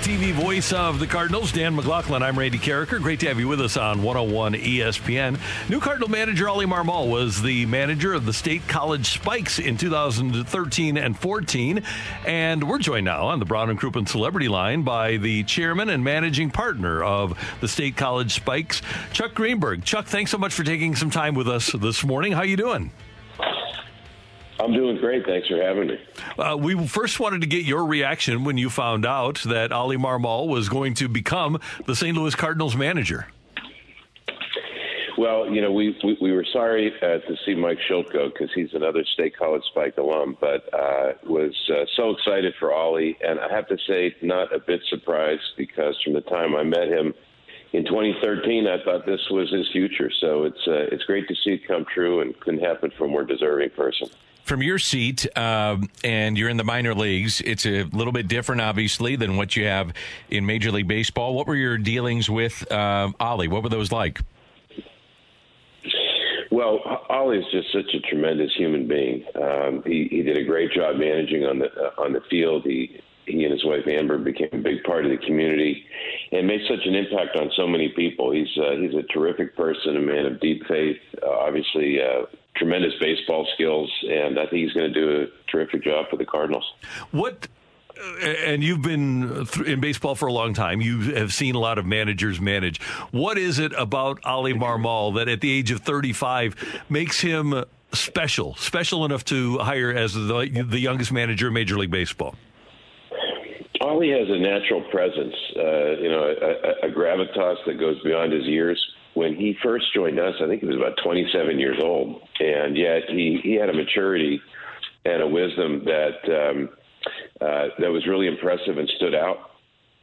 TV voice of the Cardinals, Dan McLaughlin, I'm Randy Karraker. Great to have you with us on 101 ESPN. New Cardinal manager Oli Marmol was the manager of the State College Spikes in 2013 and 14. And we're joined now on the Brown and Crouppen Celebrity Line by the chairman and managing partner of the State College Spikes, Chuck Greenberg. Chuck, thanks so much for taking some time with us this morning. How you doing? I'm doing great. Thanks for having me. Uh, we first wanted to get your reaction when you found out that Oli Marmol was going to become the St. Louis Cardinals manager. Well, you know, we we, we were sorry uh, to see Mike Shildt go because he's another State College Spike alum, but uh, was uh, so excited for Ollie. and I have to say, not a bit surprised because from the time I met him in 2013, I thought this was his future. So it's uh, it's great to see it come true, and couldn't happen for a more deserving person from your seat, um, and you're in the minor leagues, it's a little bit different, obviously, than what you have in Major League Baseball. What were your dealings with uh, Oli? What were those like? Well, Oli is just such a tremendous human being. Um, he, he did a great job managing on the uh, on the field. He he and his wife Amber became a big part of the community and made such an impact on so many people. He's uh, he's a terrific person, a man of deep faith. Uh, obviously, uh, tremendous baseball skills, and I think he's going to do a terrific job for the Cardinals. What and you've been in baseball for a long time. You have seen a lot of managers manage. What is it about Oli Marmol that at the age of 35 makes him special, special enough to hire as the, the youngest manager in Major League Baseball? Oli has a natural presence, uh, you know, a, a, gravitas that goes beyond his years. When he first joined us, I think he was about 27 years old, and yet he, he had a maturity and a wisdom that um, uh, that was really impressive and stood out.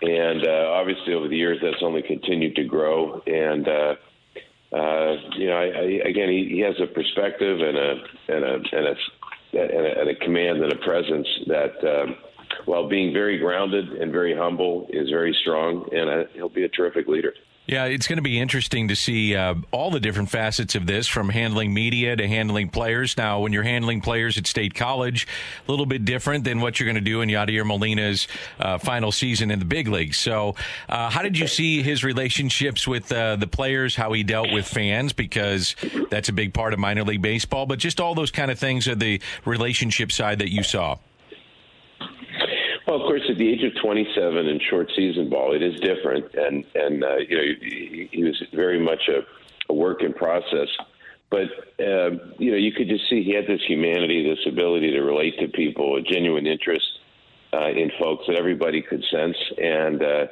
And uh, obviously, over the years, that's only continued to grow. And uh, uh, you know, I, I, again, he, he has a perspective and a and a and a and a, and a command and a presence that, um, while being very grounded and very humble, is very strong. And uh, he'll be a terrific leader. Yeah, it's going to be interesting to see uh, all the different facets of this from handling media to handling players. Now, when you're handling players at State College, a little bit different than what you're going to do in Yadier Molina's uh, final season in the big leagues. So, uh, how did you see his relationships with uh, the players, how he dealt with fans? Because that's a big part of minor league baseball, but just all those kind of things are the relationship side that you saw. Well, of course, at the age of 27 in short season ball, it is different, and and uh, you know he, he was very much a, a work in process. But uh, you know, you could just see he had this humanity, this ability to relate to people, a genuine interest uh, in folks that everybody could sense, and uh,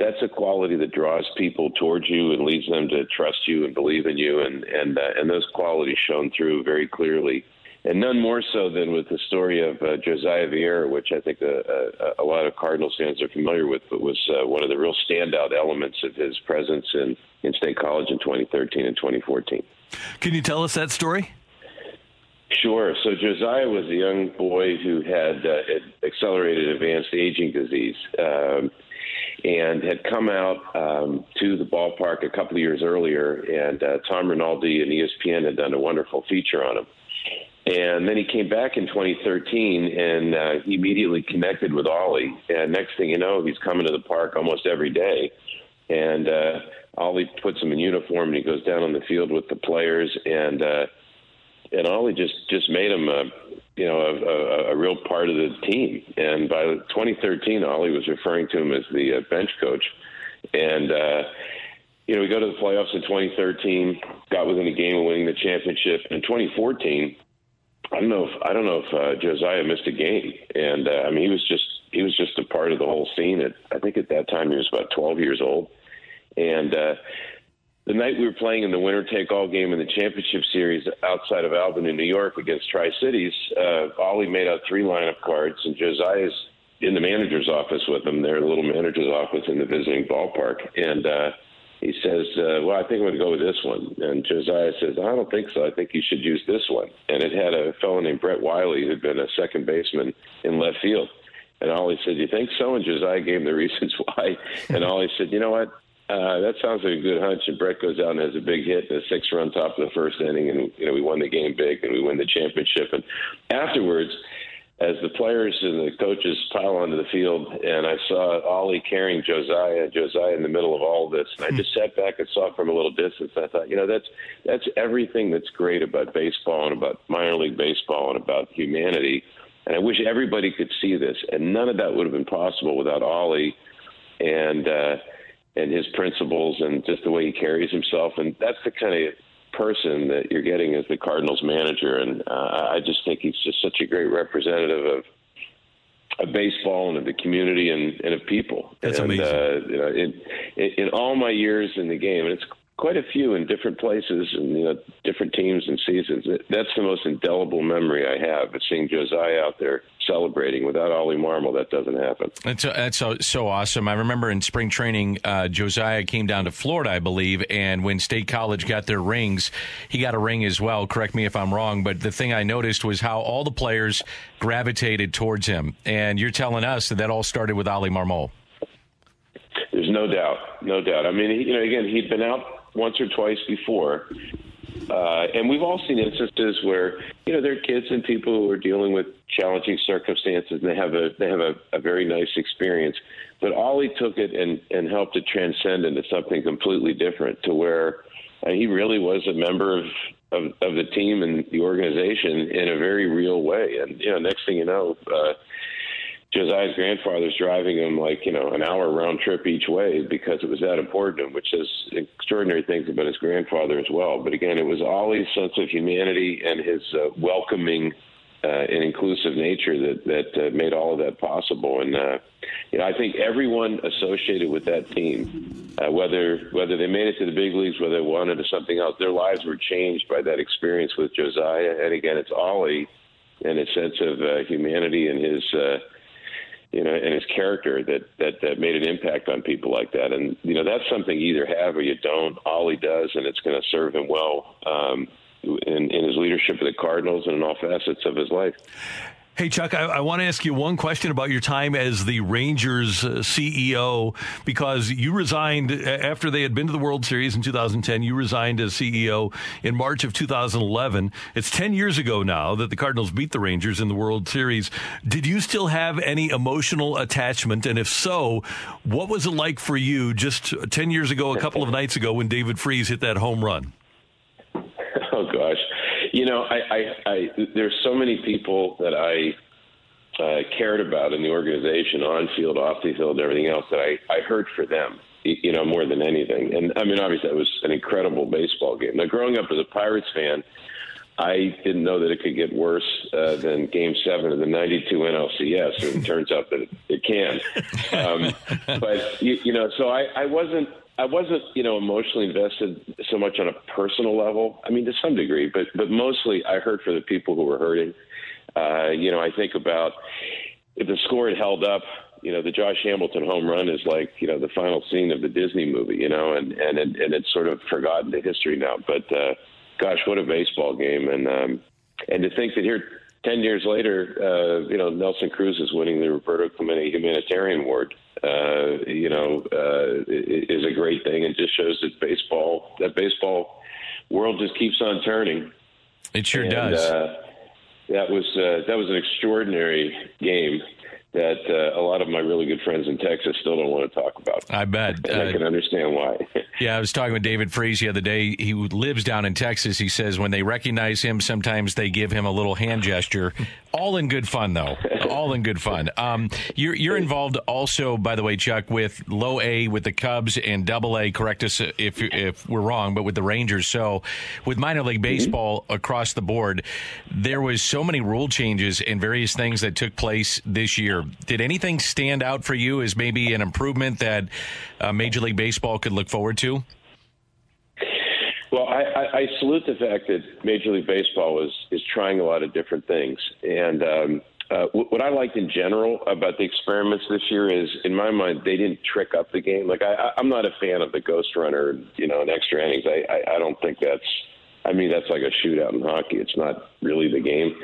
that's a quality that draws people towards you and leads them to trust you and believe in you, and and uh, and those qualities shone through very clearly and none more so than with the story of uh, Josiah Viera, which I think a, a, a, lot of Cardinals fans are familiar with, but was uh, one of the real standout elements of his presence in, in State College in 2013 and 2014. Can you tell us that story? Sure. So Josiah was a young boy who had uh, accelerated advanced aging disease. Um, and had come out um, to the ballpark a couple of years earlier, and uh, Tom Rinaldi and ESPN had done a wonderful feature on him. And then he came back in 2013 and uh, he immediately connected with Ollie. And next thing you know, he's coming to the park almost every day. And uh, Oli puts him in uniform and he goes down on the field with the players. And uh, and Oli just just made him a you know a, a, a real part of the team. And by 2013, Ollie was referring to him as the uh, bench coach. and uh, you know we go to the playoffs in 2013, got within a game of winning the championship. In 2014, I don't know if I don't know if uh, Josiah missed a game, and uh, I mean he was just he was just a part of the whole scene. At I think at that time he was about 12 years old, and uh, the night we were playing in the winner take all game in the championship series outside of Albany, New York, against Tri Cities, uh, Ollie made out three lineup cards, and Josiah's in the manager's office with him. They're the little manager's office in the visiting ballpark, and uh, he says, uh, "Well, I think I'm going to go with this one." And Josiah says, "I don't think so. I think you should use this one." And it had a fellow named Brett Wiley who'd been a second baseman in left field. And Ollie said, "You think so?" And Josiah gave him the reasons why. And Ollie said, "You know what? Uh, that sounds like a good hunch. And Brett goes out and has a big hit and a six-run top of the first inning, and you know we won the game big and we win the championship. And afterwards, as the players and the coaches pile onto the field, and I saw Ollie carrying Josiah, Josiah in the middle of all this, and I just sat back and saw from a little distance. I thought, you know, that's that's everything that's great about baseball and about minor league baseball and about humanity. And I wish everybody could see this. And none of that would have been possible without Ollie and. uh and his principles and just the way he carries himself. And that's the kind of person that you're getting as the Cardinals manager. And uh, I just think he's just such a great representative of of baseball and of the community and, and of people. That's and, amazing. Uh, you know, in, in in all my years in the game, and it's quite a few in different places and you know different teams and seasons. That's the most indelible memory I have. Is seeing Josiah out there celebrating. Without Ollie Marmol, that doesn't happen. That's that's so, so awesome. I remember in spring training, uh, Josiah came down to Florida, I believe, and when State College got their rings, he got a ring as well. Correct me if I'm wrong, but the thing I noticed was how all the players gravitated towards him. And you're telling us that that all started with Ollie Marmol. There's no doubt, no doubt. I mean, he, you know, again, he'd been out once or twice before. Uh, and we've all seen instances where you know there are kids and people who are dealing with challenging circumstances, and they have a they have a, a very nice experience. But Ollie took it and and helped it transcend into something completely different, to where uh, he really was a member of, of of the team and the organization in a very real way. And you know, next thing you know. Uh, Josiah's grandfather's driving him like you know an hour round trip each way because it was that important to him, which is extraordinary things about his grandfather as well. But again, it was Ollie's sense of humanity and his uh, welcoming uh, and inclusive nature that that uh, made all of that possible. And uh, you know, I think everyone associated with that team, uh, whether whether they made it to the big leagues, whether they wanted to something else, their lives were changed by that experience with Josiah. And again, it's Ollie and his sense of uh, humanity and his. Uh, you know, and his character that, that that made an impact on people like that. And you know, that's something you either have or you don't. Ollie does, and it's going to serve him well um, in, in his leadership of the Cardinals and in all facets of his life. Hey, Chuck, I, I, want to ask you one question about your time as the Rangers uh, CEO because you resigned after they had been to the World Series in 2010. You resigned as CEO in March of 2011. It's 10 years ago now that the Cardinals beat the Rangers in the World Series. Did you still have any emotional attachment? And if so, what was it like for you just 10 years ago, a couple of nights ago, when David Freese hit that home run? Oh, gosh. You know, I, I, I there's so many people that I uh, cared about in the organization, on field, off the field, everything else that I, I heard for them, you know, more than anything. And I mean, obviously, that was an incredible baseball game. Now, growing up as a Pirates fan, I didn't know that it could get worse uh, than Game Seven of the '92 NLCS, and it turns out that it, it can. Um, but you, you know, so I, I wasn't I wasn't, you know, emotionally invested so much on a personal level. I mean, to some degree, but but mostly I heard for the people who were hurting. Uh, you know, I think about if the score had held up. You know, the Josh Hamilton home run is like you know the final scene of the Disney movie. You know, and and and it's sort of forgotten to history now. But uh, gosh, what a baseball game! And um, and to think that here ten years later, uh, you know, Nelson Cruz is winning the Roberto Clemente Humanitarian Award. Uh, you know, uh, is a great thing, and just shows that baseball, that baseball world just keeps on turning. It sure and, does. Uh, that was uh, that was an extraordinary game that uh, a lot of my really good friends in Texas still don't want to talk about. I bet. And I Uh, can understand why. Yeah, I was talking with David Freese the other day. He lives down in Texas. He says when they recognize him, sometimes they give him a little hand gesture. All in good fun, though. All in good fun. Um, you're you're involved also, by the way, Chuck, with low A with the Cubs and double A. Correct us if if we're wrong, but with the Rangers. So, with minor league mm-hmm. baseball mm-hmm. across the board, there was so many rule changes and various things that took place this year. Did anything stand out for you as maybe an improvement that uh, Major League Baseball could look forward to? Well, I, I, I salute the fact that Major League Baseball is is trying a lot of different things, and um, uh, what I liked in general about the experiments this year is, in my mind, they didn't trick up the game. Like I, I'm not a fan of the ghost runner, you know, in extra innings. I, I, I don't think that's. I mean, that's like a shootout in hockey. It's not really the game,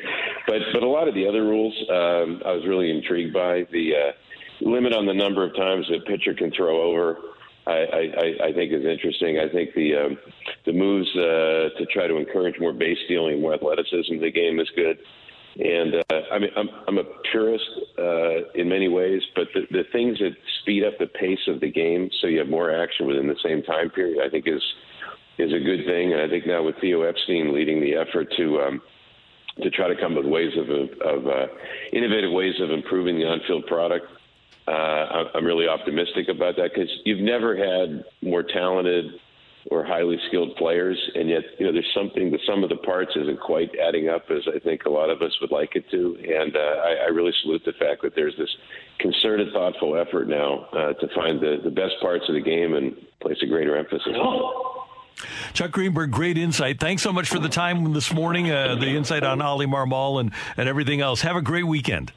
but but a lot of the other rules, um, I was really intrigued by the uh, limit on the number of times a pitcher can throw over. I, I, I think is interesting. I think the um, the moves uh, to try to encourage more base stealing, more athleticism in the game is good. And uh, I mean, I'm, I'm a purist uh, in many ways, but the, the things that speed up the pace of the game, so you have more action within the same time period, I think is is a good thing. And I think now with Theo Epstein leading the effort to um, to try to come up with ways of, of uh, innovative ways of improving the on-field product, uh, I'm really optimistic about that because you've never had more talented or highly skilled players, and yet you know there's something. The sum of the parts isn't quite adding up as I think a lot of us would like it to. And uh, I, I really salute the fact that there's this concerted, thoughtful effort now uh, to find the, the best parts of the game and place a greater emphasis. Chuck Greenberg, great insight. Thanks so much for the time this morning, uh, the insight on Oli Marmol and, and everything else. Have a great weekend.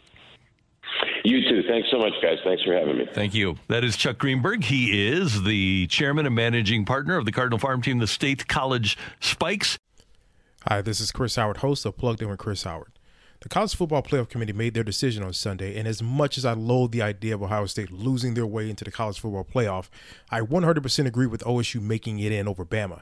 You too. Thanks so much, guys. Thanks for having me. Thank you. That is Chuck Greenberg. He is the chairman and managing partner of the Cardinal Farm Team, the State College Spikes. Hi, this is Chris Howard, host of Plugged In with Chris Howard. The College Football Playoff Committee made their decision on Sunday, and as much as I loathe the idea of Ohio State losing their way into the College Football Playoff, I 100% agree with OSU making it in over Bama.